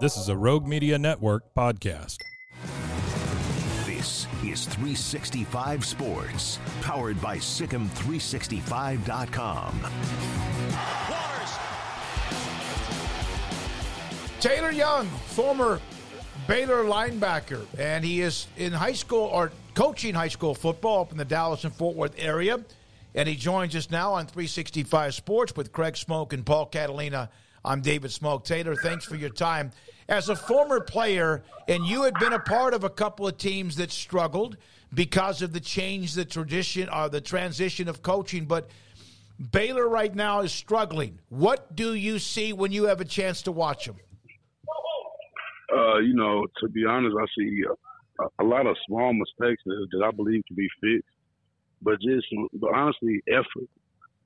This is a Rogue Media Network podcast. This is 365 Sports, powered by SicEm365.com. Taylor Young, former Baylor linebacker, and he is in high school or coaching high school football up in the Dallas and Fort Worth area. And he joins us now on 365 Sports with Craig Smoak and Paul Catalina. I'm David Smoak. Taylor, thanks for your time. As a former player, and you had been a part of a couple of teams that struggled because of the change, the tradition, or uh, the transition of coaching, but Baylor right now is struggling. What do you see when you have a chance to watch them? Uh, you know, to be honest, I see a, a lot of small mistakes that, that, I believe can be fixed, but just, but honestly, effort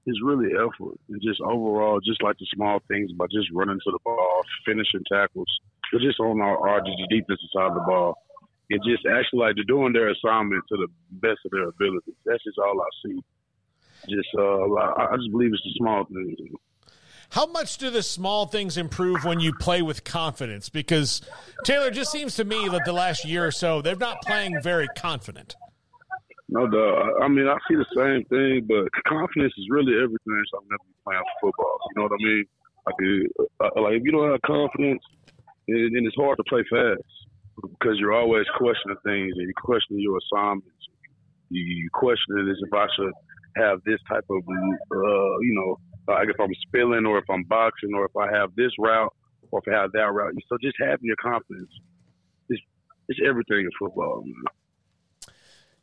is really effort and just overall, just like the small things about just running to the ball, finishing tackles, but just on our, our defensive side of the ball. And just actually like they're doing their assignment to the best of their abilities. That's just all I see. Just uh, I just believe it's the small things. How much do the small things improve when you play with confidence? Because Taylor just seems to me that the last year or so they're not playing very confident. No doubt. I mean, I see the same thing, but confidence is really everything. So I'm never playing football. You know what I mean? Like, uh, like if you don't have confidence, then it's hard to play fast because you're always questioning things and you're questioning your assignments. You question it as if I should have this type of, uh, you know, like if I'm spilling or if I'm boxing or if I have this route or if I have that route. So just having your confidence is it's everything in football. Man.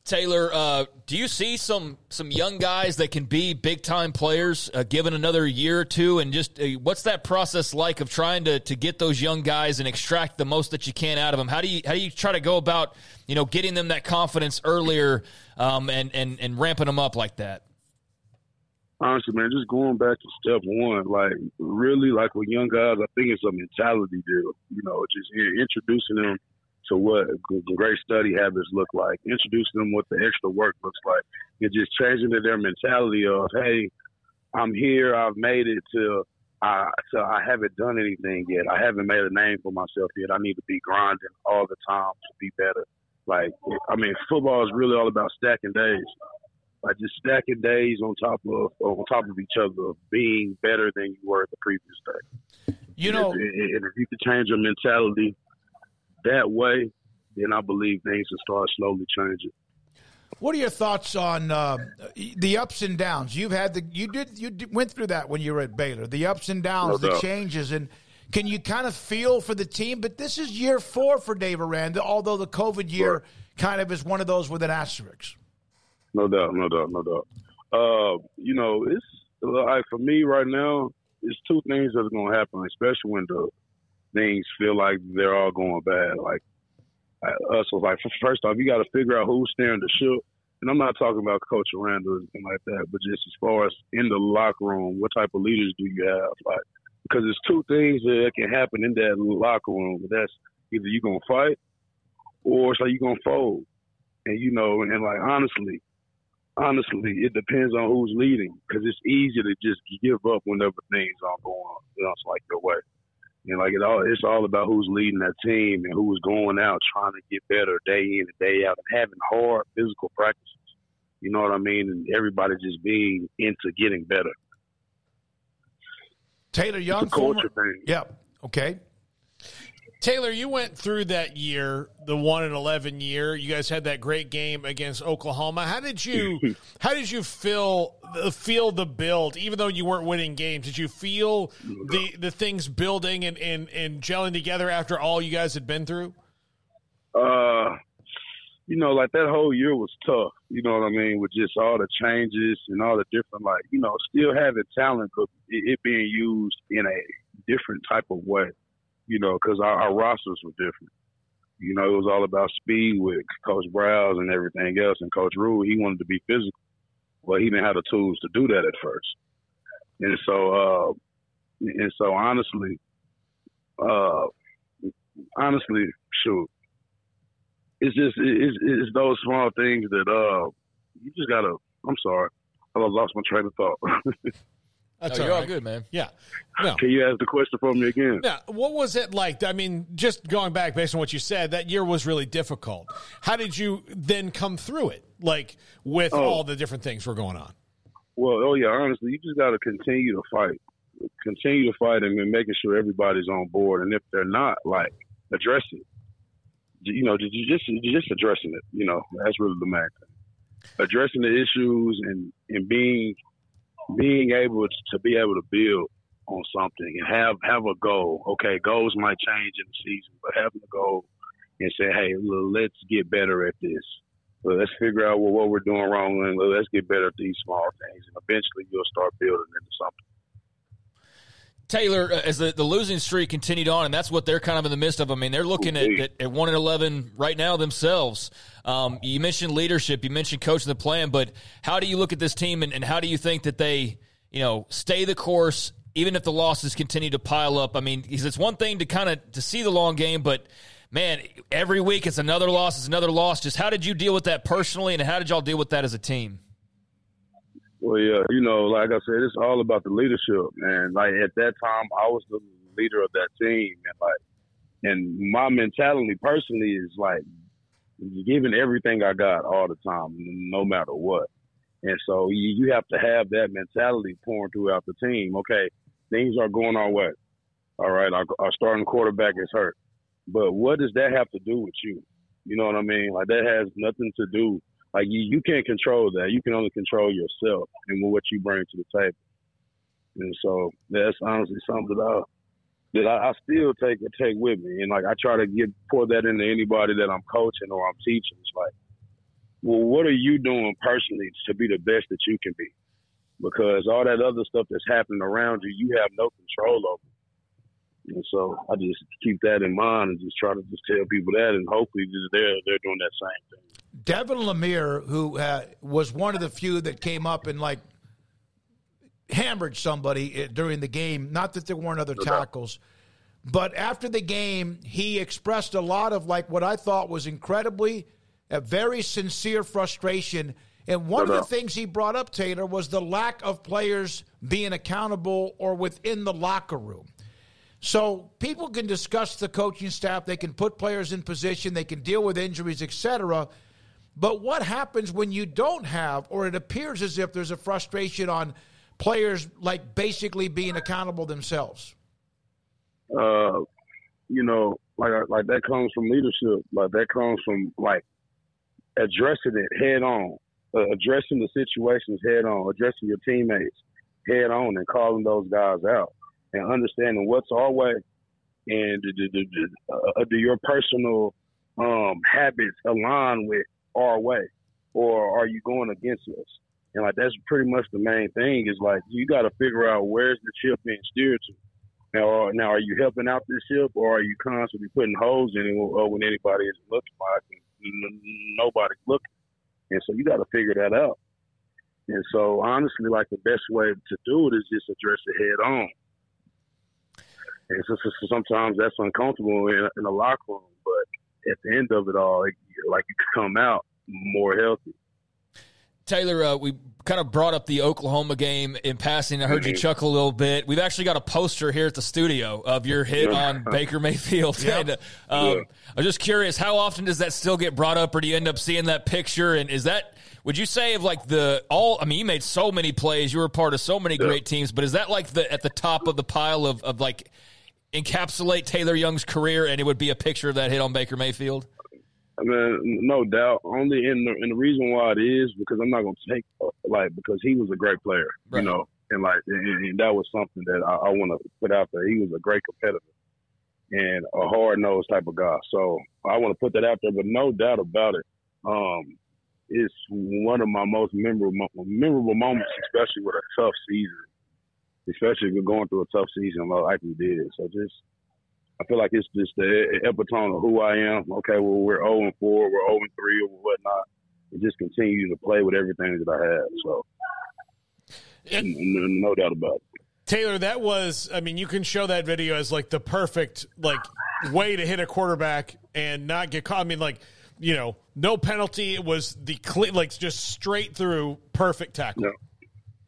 Taylor, uh, do you see some some young guys that can be big time players uh, given another year or two? And just uh, what's that process like of trying to to get those young guys and extract the most that you can out of them? How do you how do you try to go about you know getting them that confidence earlier um, and and and ramping them up like that? Honestly, man, just going back to step one, like really, like with young guys, I think it's a mentality deal. You know, just introducing them to what the great study habits look like, introducing them what the extra work looks like, and just changing their mentality of, hey, I'm here, I've made it to, I, so I haven't done anything yet. I haven't made a name for myself yet. I need to be grinding all the time to be better. Like, I mean, football is really all about stacking days. Like just stacking days on top of on top of each other, being better than you were the previous day. You know, and, and if you could change your mentality that way, then I believe things will start slowly changing. What are your thoughts on uh, the ups and downs? You've had the you did you went through that when you were at Baylor. The ups and downs, no the changes, and can you kind of feel for the team? But this is year four for Dave Aranda, although the COVID year right. kind of is one of those with an asterisk. No doubt, no doubt, no doubt. Uh, you know, it's like for me right now, it's two things that are going to happen, especially when the things feel like they're all going bad. Like us was like, first off, you got to figure out who's steering the ship. And I'm not talking about Coach Aranda or anything like that, but just as far as in the locker room, what type of leaders do you have? Like, because there's two things that can happen in that locker room. That's either you're gonna fight or it's like you're gonna fold. And you know, and, and like honestly, honestly, it depends on who's leading because it's easy to just give up whenever things aren't going, you know, it's like your way. And like it all, it's all about who's leading that team and who's going out trying to get better day in and day out and having hard physical practices. You know what I mean? And everybody just being into getting better. Taylor Young, culture former, thing. Yeah. Okay. Taylor, you went through that year, the one and eleven year. You guys had that great game against Oklahoma. How did you how did you feel feel the build, even though you weren't winning games? Did you feel the the things building and, and, and gelling together after all you guys had been through? Uh you know, like that whole year was tough. You know what I mean? With just all the changes and all the different, like, you know, still having talent, but it, it being used in a different type of way you know, because our, our rosters were different. You know, it was all about speed with Coach Briles and everything else. And Coach Rhule, he wanted to be physical. Well, he didn't have the tools to do that at first. And so, uh, and so honestly, uh, honestly, shoot, it's just, it's, it's those small things that, uh, you just gotta, I'm sorry. I lost my train of thought. That's no, all you're right. all good, man. Yeah. No. Can you ask the question for me again? Yeah. What was it like? I mean, just going back based on what you said, that year was really difficult. How did you then come through it? Like with oh. all the different things were going on. Well, oh yeah, honestly, you just got to continue to fight, continue to fight, and making sure everybody's on board. And if they're not, like address it. You know, just just just addressing it. You know, that's really the main thing. Addressing the issues and and being being able to be able to build on something and have have a goal. Okay, goals might change in the season, but having a goal and say, hey, let's get better at this. let's figure out what, what we're doing wrong and let's get better at these small things. And eventually you'll start building into something. Taylor, uh, as the, the losing streak continued on, and that's what they're kind of in the midst of. I mean, they're looking at, at, at 1 and 11 right now themselves. Um, you mentioned leadership, you mentioned coaching the plan, but how do you look at this team and, and how do you think that they, you know, stay the course even if the losses continue to pile up? I mean, it's one thing to kind of to see the long game, but man, every week it's another loss, it's another loss. Just how did you deal with that personally, and how did y'all deal with that as a team? Well, yeah, you know, like I said, it's all about the leadership, and like at that time, I was the leader of that team, and like, and my mentality personally is like giving everything I got all the time, no matter what. And so you, you have to have that mentality pouring throughout the team. Okay, things are going our way. All right, our, our starting quarterback is hurt, but what does that have to do with you? You know what I mean? Like that has nothing to do like you, you can't control that. You can only control yourself and what you bring to the table. And so that's honestly something that I that I, I still take take with me. And like I try to get pour that into anybody that I'm coaching or I'm teaching. It's like, well, what are you doing personally to be the best that you can be? Because all that other stuff that's happening around you, you have no control over. And so I just keep that in mind and just try to just tell people that, and hopefully they're they're doing that same thing. Devin Lemear, who uh, was one of the few that came up and like hammered somebody uh, during the game. Not that there weren't other tackles, but after the game, he expressed a lot of like what I thought was incredibly a very sincere frustration. And one of the things he brought up, Taylor, was the lack of players being accountable or within the locker room. So people can discuss the coaching staff, they can put players in position, they can deal with injuries, etc. But what happens when you don't have, or it appears as if there's a frustration on players like basically being accountable themselves? Uh, you know, like like that comes from leadership. Like that comes from like addressing it head on, uh, addressing the situations head on, addressing your teammates head on, and calling those guys out and understanding what's our way and do, do, do, uh, do your personal um, habits align with our way or are you going against us? And like that's pretty much the main thing is like you got to figure out where's the ship being steered to. Now, uh, now are you helping out this ship or are you constantly putting holes in it uh, when anybody isn't looking like nobody's looking? And so you got to figure that out. And so honestly, like the best way to do it is just address it head on. And so, so, so sometimes that's uncomfortable in, in the locker room, at the end of it all, it, like you come out more healthy. Taylor, uh, we kind of brought up the Oklahoma game in passing. I heard you mm-hmm. chuckle a little bit. We've actually got a poster here at the studio of your hit on Baker Mayfield. Yep. And, uh, um, yeah. I'm just curious, how often does that still get brought up, or do you end up seeing that picture? And is that would you say of like the all? I mean, you made so many plays. You were part of so many great teams, but is that like the at the top of the pile of of like encapsulate Taylor Young's career, and it would be a picture of that hit on Baker Mayfield? I mean, no doubt. Only in the and the reason why it is because I'm not gonna take like because he was a great player, Right. you know, and like and, and that was something that I, I want to put out there. He was a great competitor and a hard nosed type of guy. So I want to put that out there. But no doubt about it, um, it's one of my most memorable memorable moments, especially with a tough season, especially if you're going through a tough season like we did. So just I feel like it's just the epitome of who I am. Okay, well we're 0 and 4, we're 0 and 3 or whatnot. And just continue to play with everything that I have. So no doubt about it. Taylor, that was, I mean, you can show that video as like the perfect, like, way to hit a quarterback and not get caught. I mean, like, you know, no penalty. It was the clean, like, just straight through perfect tackle. Yep.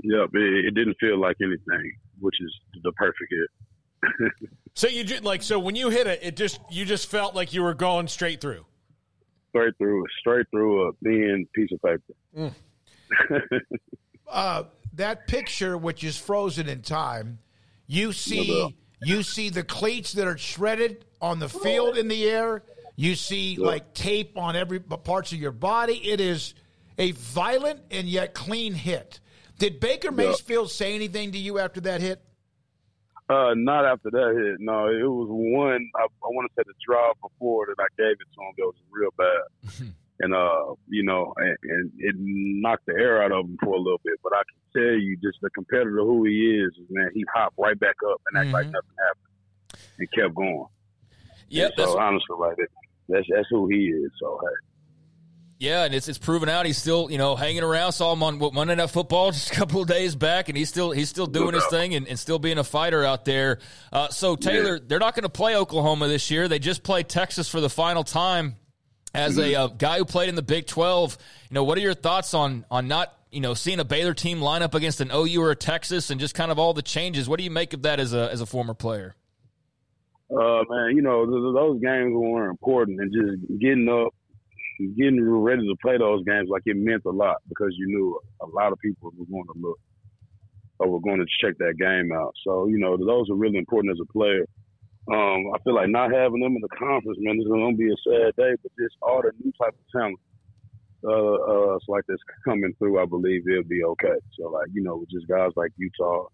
Yep, it, it didn't feel like anything, which is the perfect hit. So you just, like, so when you hit it, it just, you just felt like you were going straight through. Straight through, straight through a thin piece of paper. uh, that picture, which is frozen in time, you see No you see the cleats that are shredded on the field in the air. You see like tape on every parts of your body. It is a violent and yet clean hit. Did Baker Mayfield say anything to you after that hit? Uh, not after that hit. No, it was one. I, I want to say the drive before that I gave it to him. It was real bad, and uh, you know, and, and it knocked the air out of him for a little bit. But I can tell you, just the competitor who he is, man, he hopped right back up and act like nothing happened, and kept going. Yep, And so honestly, like that, that's that's who he is. So hey. Yeah, and it's it's proven out. He's still you know hanging around. Saw him on what, Monday Night Football just a couple of days back, and he's still he's still doing his thing and, and still being a fighter out there. Uh, so Taylor, they're not going to play Oklahoma this year. They just played Texas for the final time. As a uh, guy who played in the Big Twelve, you know what are your thoughts on on not you know seeing a Baylor team line up against an OU or a Texas and just kind of all the changes? What do you make of that as a as a former player? uh, man, you know, th- those games were important and just getting up, getting ready to play those games, like it meant a lot because you knew a lot of people were going to look or were going to check that game out. So, you know, those are really important as a player. Um, I feel like not having them in the conference, man, is going to be a sad day, but just all the new type of talent. Uh, uh, it's like this coming through. I believe it'll be okay. So, like you know, with just guys like Utah,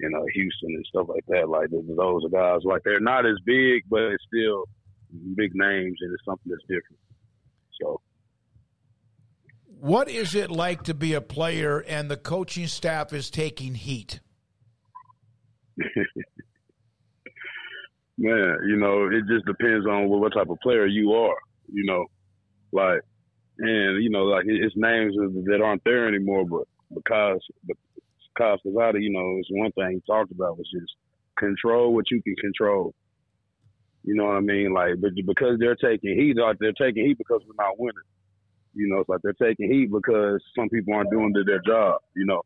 you know, Houston and stuff like that. Like those are guys like they're not as big, but it's still big names and it's something that's different. So What is it like to be a player and the coaching staff is taking heat? man, you know, it just depends on what, type of player you are. You know, like and you know, like it- it's names that aren't there anymore, but because Kaz Kazadi, you know, it's one thing he talked about was just control what you can control. You know what I mean? Like, but because they're taking heat, like they're taking heat because we're not winning. You know, it's like they're taking heat because some people aren't doing their job. You know,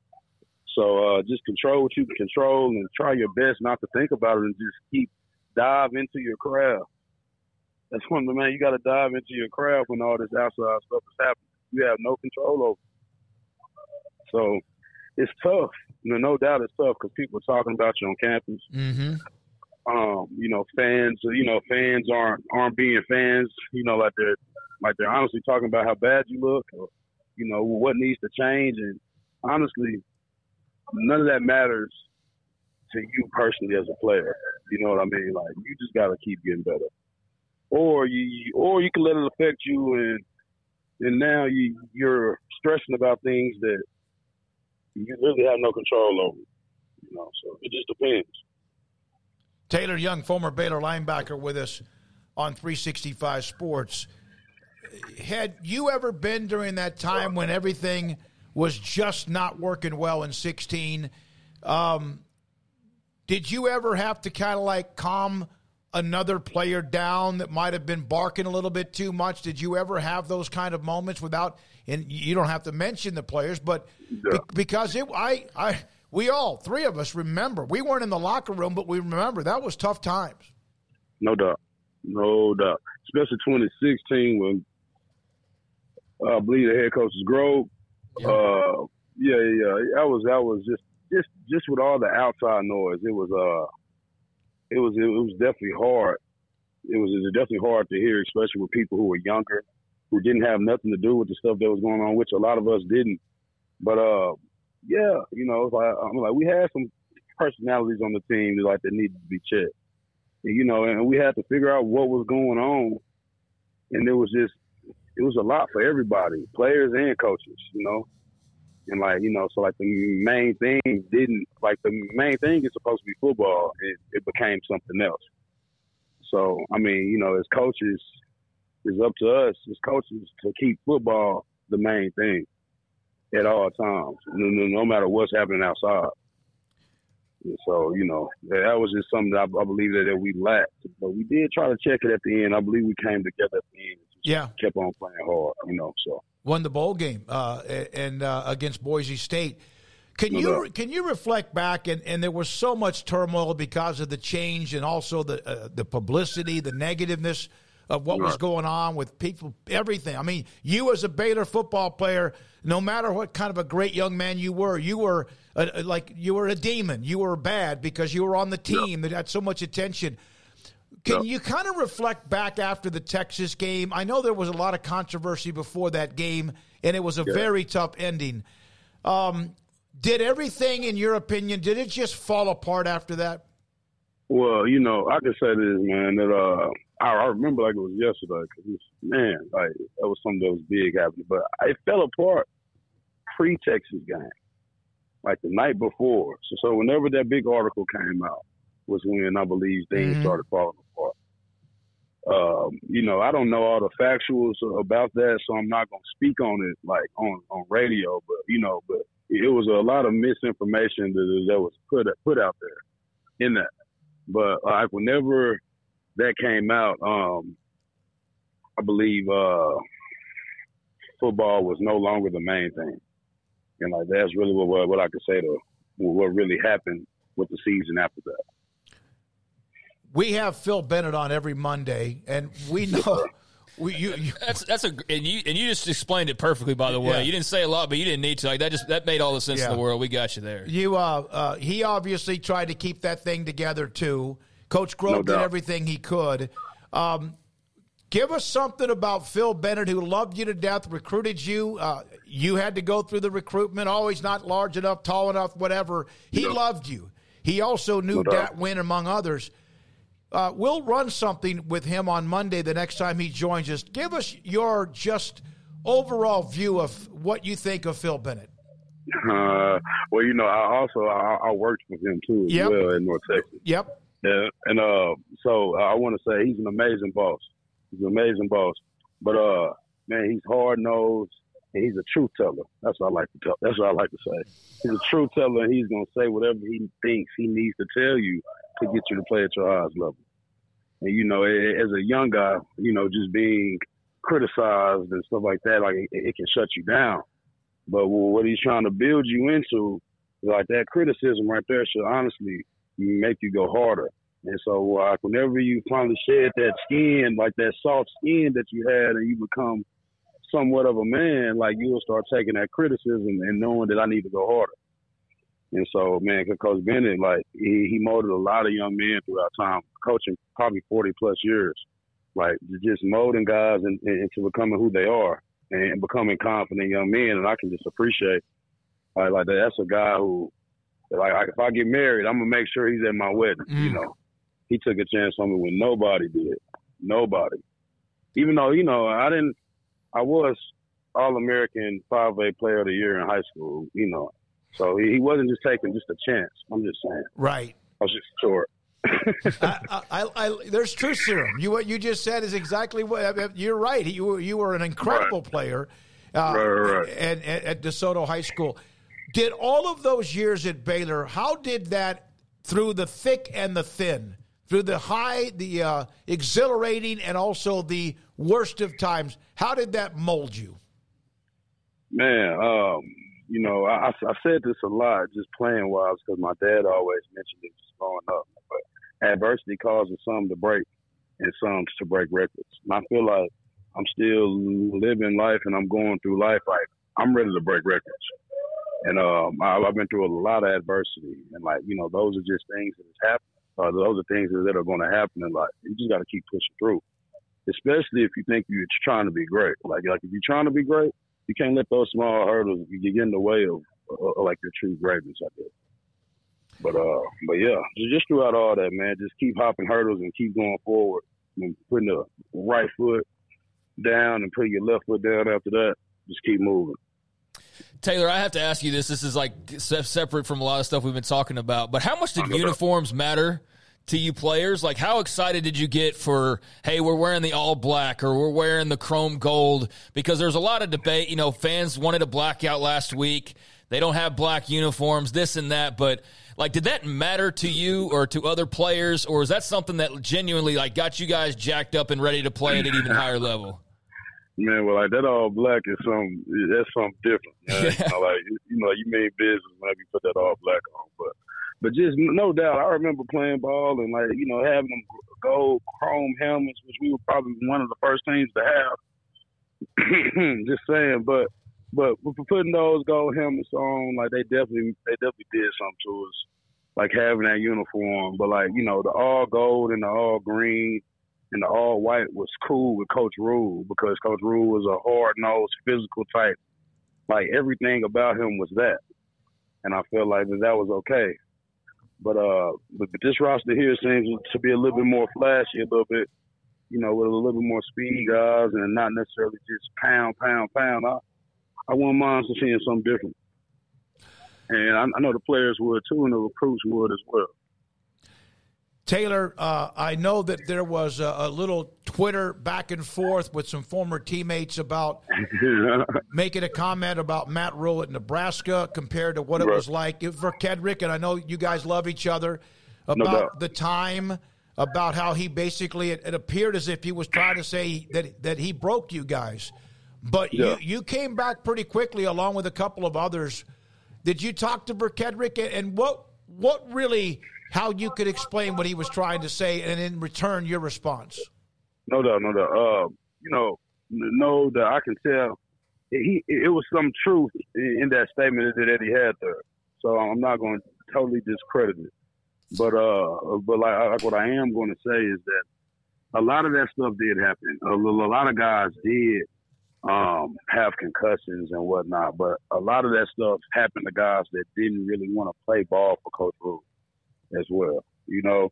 so uh, just control what you can control and try your best not to think about it and just keep dive into your craft. That's one of the man. You got to dive into your craft when all this outside stuff is happening. You have no control over. So it's tough. You know, no doubt it's tough because people are talking about you on campus. Mm-hmm. Um, you know, fans. You know, fans aren't aren't being fans. You know, like they're like they're honestly talking about how bad you look, or you know what needs to change. And honestly, none of that matters to you personally as a player. You know what I mean? Like you just got to keep getting better, or you- or you can let it affect you, and and now you you're stressing about things that you really have no control over. You know, so it just depends. Taylor Young, former Baylor linebacker, with us on 365 Sports. Had you ever been during that time when everything was just not working well in 16? Um, did you ever have to kind of like calm another player down that might have been barking a little bit too much? Did you ever have those kind of moments without? And you don't have to mention the players, but be- because it, I, I, we all three of us remember we weren't in the locker room, but we remember that was tough times. No doubt. No doubt. Especially 2016 when uh, I believe the head coach is Grobe. Uh, yeah, yeah. That was that was just just just with all the outside noise. It was uh it was it was definitely hard. It was, it was definitely hard to hear, especially with people who were younger, who didn't have nothing to do with the stuff that was going on, which a lot of us didn't. But uh, yeah, you know, it's like I'm like we had some personalities on the team that like that needed to be checked. And, you know, and we had to figure out what was going on, and it was just it was a lot for everybody, players and coaches, you know. And like you know, so like the main thing didn't like the main thing is supposed to be football. It, it became something else. So I mean, you know, as coaches, it's up to us as coaches to keep football the main thing at all times, no, no matter what's happening outside. And so you know, that was just something that I, I believe that, that we lacked, but we did try to check it at the end. I believe we came together at the end. Yeah, kept on playing hard, you know. So won the bowl game uh, and uh, against Boise State. Can you can you reflect back and, and there was so much turmoil because of the change and also the uh, the publicity, the negativeness of what right. was going on with people, everything. I mean, you as a Baylor football player, no matter what kind of a great young man you were, you were a, like you were a demon. You were bad because you were on the team that had so much attention. Can you kind of reflect back after the Texas game? I know there was a lot of controversy before that game, and it was a yeah. very tough ending. Um, did everything, in your opinion, did it just fall apart after that? Well, you know, I can say this, man. That uh, I, I remember like it was yesterday. Cause man, like that was something that was big happening. But it fell apart pre Texas game, like the night before. So, so whenever that big article came out, was when I believe things mm-hmm. started falling apart. Um, you know, I don't know all the factuals about that, so I'm not going to speak on it like on on radio. But you know, but it was a lot of misinformation that, that was put put out there in that. But like whenever that came out, um, I believe uh, football was no longer the main thing, and like that's really what what I could say to what really happened with the season after that we have Phil Bennett on every Monday, and we know. We, you, you, that's that's a and you and you just explained it perfectly. By the way, yeah. you didn't say a lot, but you didn't need to. Like that just that made all the sense yeah. in the world. We got you there. You uh, uh, he obviously tried to keep that thing together too. Coach Grobe no did everything he could. Um, give us something about Phil Bennett, who loved you to death, recruited you. Uh, you had to go through the recruitment. Always not large enough, tall enough, whatever. He no. loved you. He also knew no Dat Nguyen, among others. Uh, we'll run something with him on Monday the next time he joins us. Give us your just overall view of what you think of Phil Bennett. Uh, well, you know, I also I, I worked with him too as yep. well in North Texas. Yep. Yeah, and uh, so uh, I want to say he's an amazing boss. He's an amazing boss. But uh, man, he's hard nosed. He's a truth teller. That's what I like to tell. That's what I like to say. He's a truth teller. and He's gonna say whatever he thinks he needs to tell you to get you to play at your highest level. And you know, as a young guy, you know, just being criticized and stuff like that, like it, it can shut you down. But what he's trying to build you into, like that criticism right there, should honestly make you go harder. And so, like, whenever you finally shed that skin, like that soft skin that you had, and you become somewhat of a man, like you'll start taking that criticism and knowing that I need to go harder. And so, man, Coach Bennett, like he, he molded a lot of young men throughout time, coaching probably forty plus years, like just molding guys in, in, into becoming who they are and becoming confident young men. And I can just appreciate, like, like that. That's a guy who, like, if I get married, I'm gonna make sure he's at my wedding. Mm. You know, he took a chance on me when nobody did, nobody. Even though you know I didn't, I was All American 5A Player of the Year in high school. You know, so he wasn't just taking just a chance. I'm just saying. Right. I was just short. I, I, I, there's truth serum. You what you just said is exactly what you're right. You you were an incredible right. player, uh, right, right. And, and, at DeSoto High School. Did all of those years at Baylor? How did that through the thick and the thin, through the high, the uh, exhilarating, and also the worst of times? How did that mold you? Man, um, you know, I, I said this a lot just playing wise because my dad always mentioned it just growing up. But adversity causes some to break and some to break records. And I feel like I'm still living life and I'm going through life like I'm ready to break records. And um, I, I've been through a lot of adversity, and like you know, those are just things that has. Uh, those are things that are going to happen in life. You just got to keep pushing through, especially if you think you're trying to be great. Like like if you're trying to be great, you can't let those small hurdles get in the way of uh, like your true greatness. I guess. But uh, but yeah, just throughout all that, man, just keep hopping hurdles and keep going forward and putting the right foot down and putting your left foot down after that. Just keep moving. Taylor, I have to ask you this. This is like separate from a lot of stuff we've been talking about, but how much did uniforms matter to you players? Like, how excited did you get for, hey, we're wearing the all black or we're wearing the chrome gold? Because there's a lot of debate. You know, fans wanted a blackout last week. They don't have black uniforms, this and that. But, like, did that matter to you or to other players? Or is that something that genuinely, like, got you guys jacked up and ready to play at an even higher level? Man, well, like that all black is some that's something different. Yeah. You know, like you know, you mean business when you put that all black on, but but just no doubt, I remember playing ball and like you know having them gold chrome helmets, which we were probably one of the first teams to have. just saying, but but for putting those gold helmets on, like they definitely they definitely did something to us, like having that uniform. But like you know the all gold and the all green and the all white was cool with Coach Rhule because Coach Rhule was a hard nosed, physical type. Like everything about him was that, and I felt like that that was okay. But uh, but, but this roster here seems to be a little bit more flashy, a little bit, you know, with a little bit more speed guys, and not necessarily just pound, pound, pound. I I wouldn't mind seeing something different, and I, I know the players would too, and the recruits would as well. Taylor, uh, I know that there was a, a, little Twitter back and forth with some former teammates about making a comment about Matt Rhule at Nebraska compared to what it was like for Kedrick. And I know you guys love each other about no the time, about how he basically it, it, appeared as if he was trying to say that that he broke you guys, but yeah. you you came back pretty quickly along with a couple of others. Did you talk to Verkedric and what what really? How you could explain what he was trying to say, and in return, your response. No doubt, no doubt. Uh, you know, no that I can tell. He it was some truth in that statement that Eddie had there. So I'm not going to totally discredit it. But uh, but like, like what I am going to say is that a lot of that stuff did happen. A, a lot of guys did um, have concussions and whatnot, but a lot of that stuff happened to guys that didn't really want to play ball for Coach Rhule as well, you know.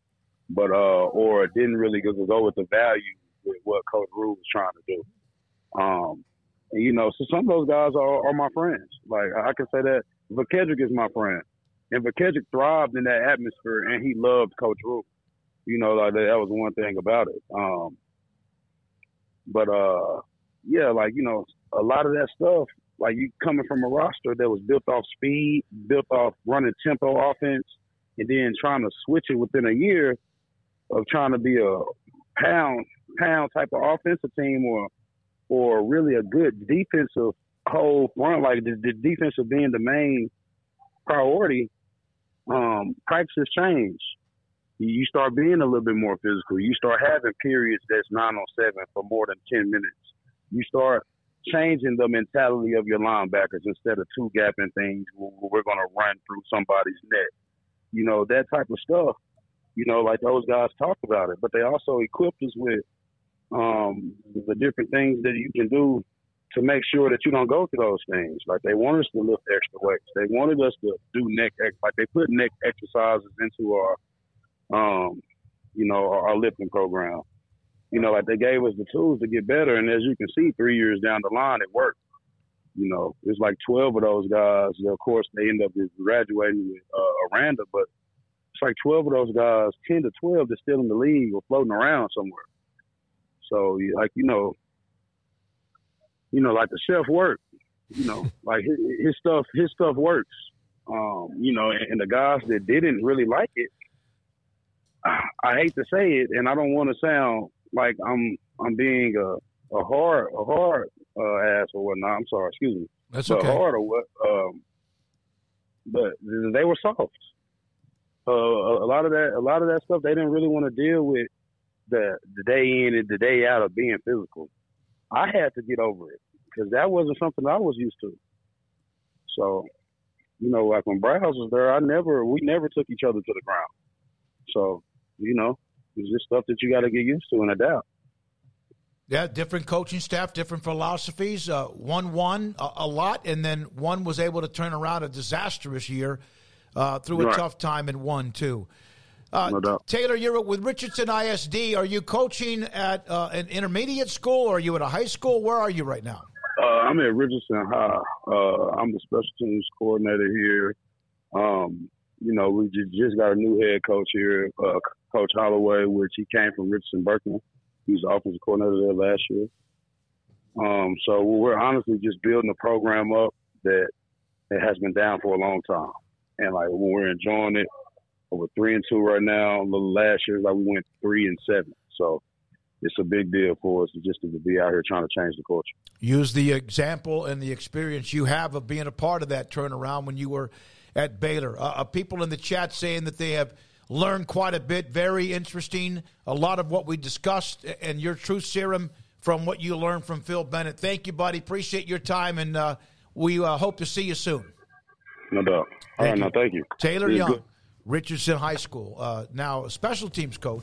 But uh, or didn't really go, go with the value with what Coach Rhule was trying to do. Um, and, you know, so some of those guys are, are my friends. Like I can say that Verkedric is my friend, and Verkedric thrived in that atmosphere, and he loved Coach Rhule. You know, like that was one thing about it. Um, but uh, yeah, like you know, a lot of that stuff, like you coming from a roster that was built off speed, built off running tempo offense, and then trying to switch it within a year of trying to be a pound pound type of offensive team or or really a good defensive whole front, like the, the defensive being the main priority, um, practices change. You start being a little bit more physical. You start having periods that's nine on seven for more than ten minutes. You start changing the mentality of your linebackers instead of two gapping things. We're going to run through somebody's net you know, that type of stuff. You know, like those guys talked about it, but they also equipped us with um, the different things that you can do to make sure that you don't go through those things. Like they wanted us to lift extra weights. They wanted us to do neck ex- like they put neck exercises into our um, you know, our, our lifting program. You know, like they gave us the tools to get better and as you can see three years down the line it worked. You know, there's like 12 of those guys. Of course, they end up graduating with uh, Aranda, but it's like 12 of those guys, 10 to 12, they're still in the league or floating around somewhere. So, like, you know, you know, like the chef work, you know, like his, his, stuff, his stuff works. Um, you know, and, and the guys that didn't really like it, I, I hate to say it, and I don't want to sound like I'm I'm being a a hard a hard uh, ass or whatnot. I'm sorry, excuse me. That's okay. Hard or what? Um, but they were soft. Uh, a, a lot of that, a lot of that stuff, they didn't really want to deal with the the day in and the day out of being physical. I had to get over it because that wasn't something I was used to. So, you know, like when Briles was there, I never, we never took each other to the ground. So, you know, it's just stuff that you got to get used to and adapt. Yeah, different coaching staff, different philosophies. Uh, one won a, a, lot, and then one was able to turn around a disastrous year uh, through a tough time and won too. Uh, no doubt. Taylor, you're with Richardson ISD. Are you coaching at uh, an intermediate school, or are you at a high school? Where are you right now? Uh, I'm at Richardson High. Uh, I'm the special teams coordinator here. Um, you know, we just, got a new head coach here, uh, Coach Holloway, which he came from Richardson Berkner. He was the offensive coordinator there last year. Um, so we're honestly just building a program up that, it has been down for a long time. And like we're enjoying it, we're three and two right now. Last year, like we went three and seven. So it's a big deal for us just to be out here trying to change the culture. Use the example and the experience you have of being a part of that turnaround when you were at Baylor. Uh, people in the chat saying that they have learned quite a bit. Very interesting. A lot of what we discussed and your truth serum from what you learned from Phil Bennett. Thank you, buddy. Appreciate your time, and uh, we uh, hope to see you soon. No doubt. All thank right, you. now thank you. Taylor Young, good. Richardson High School, uh, now special teams coach.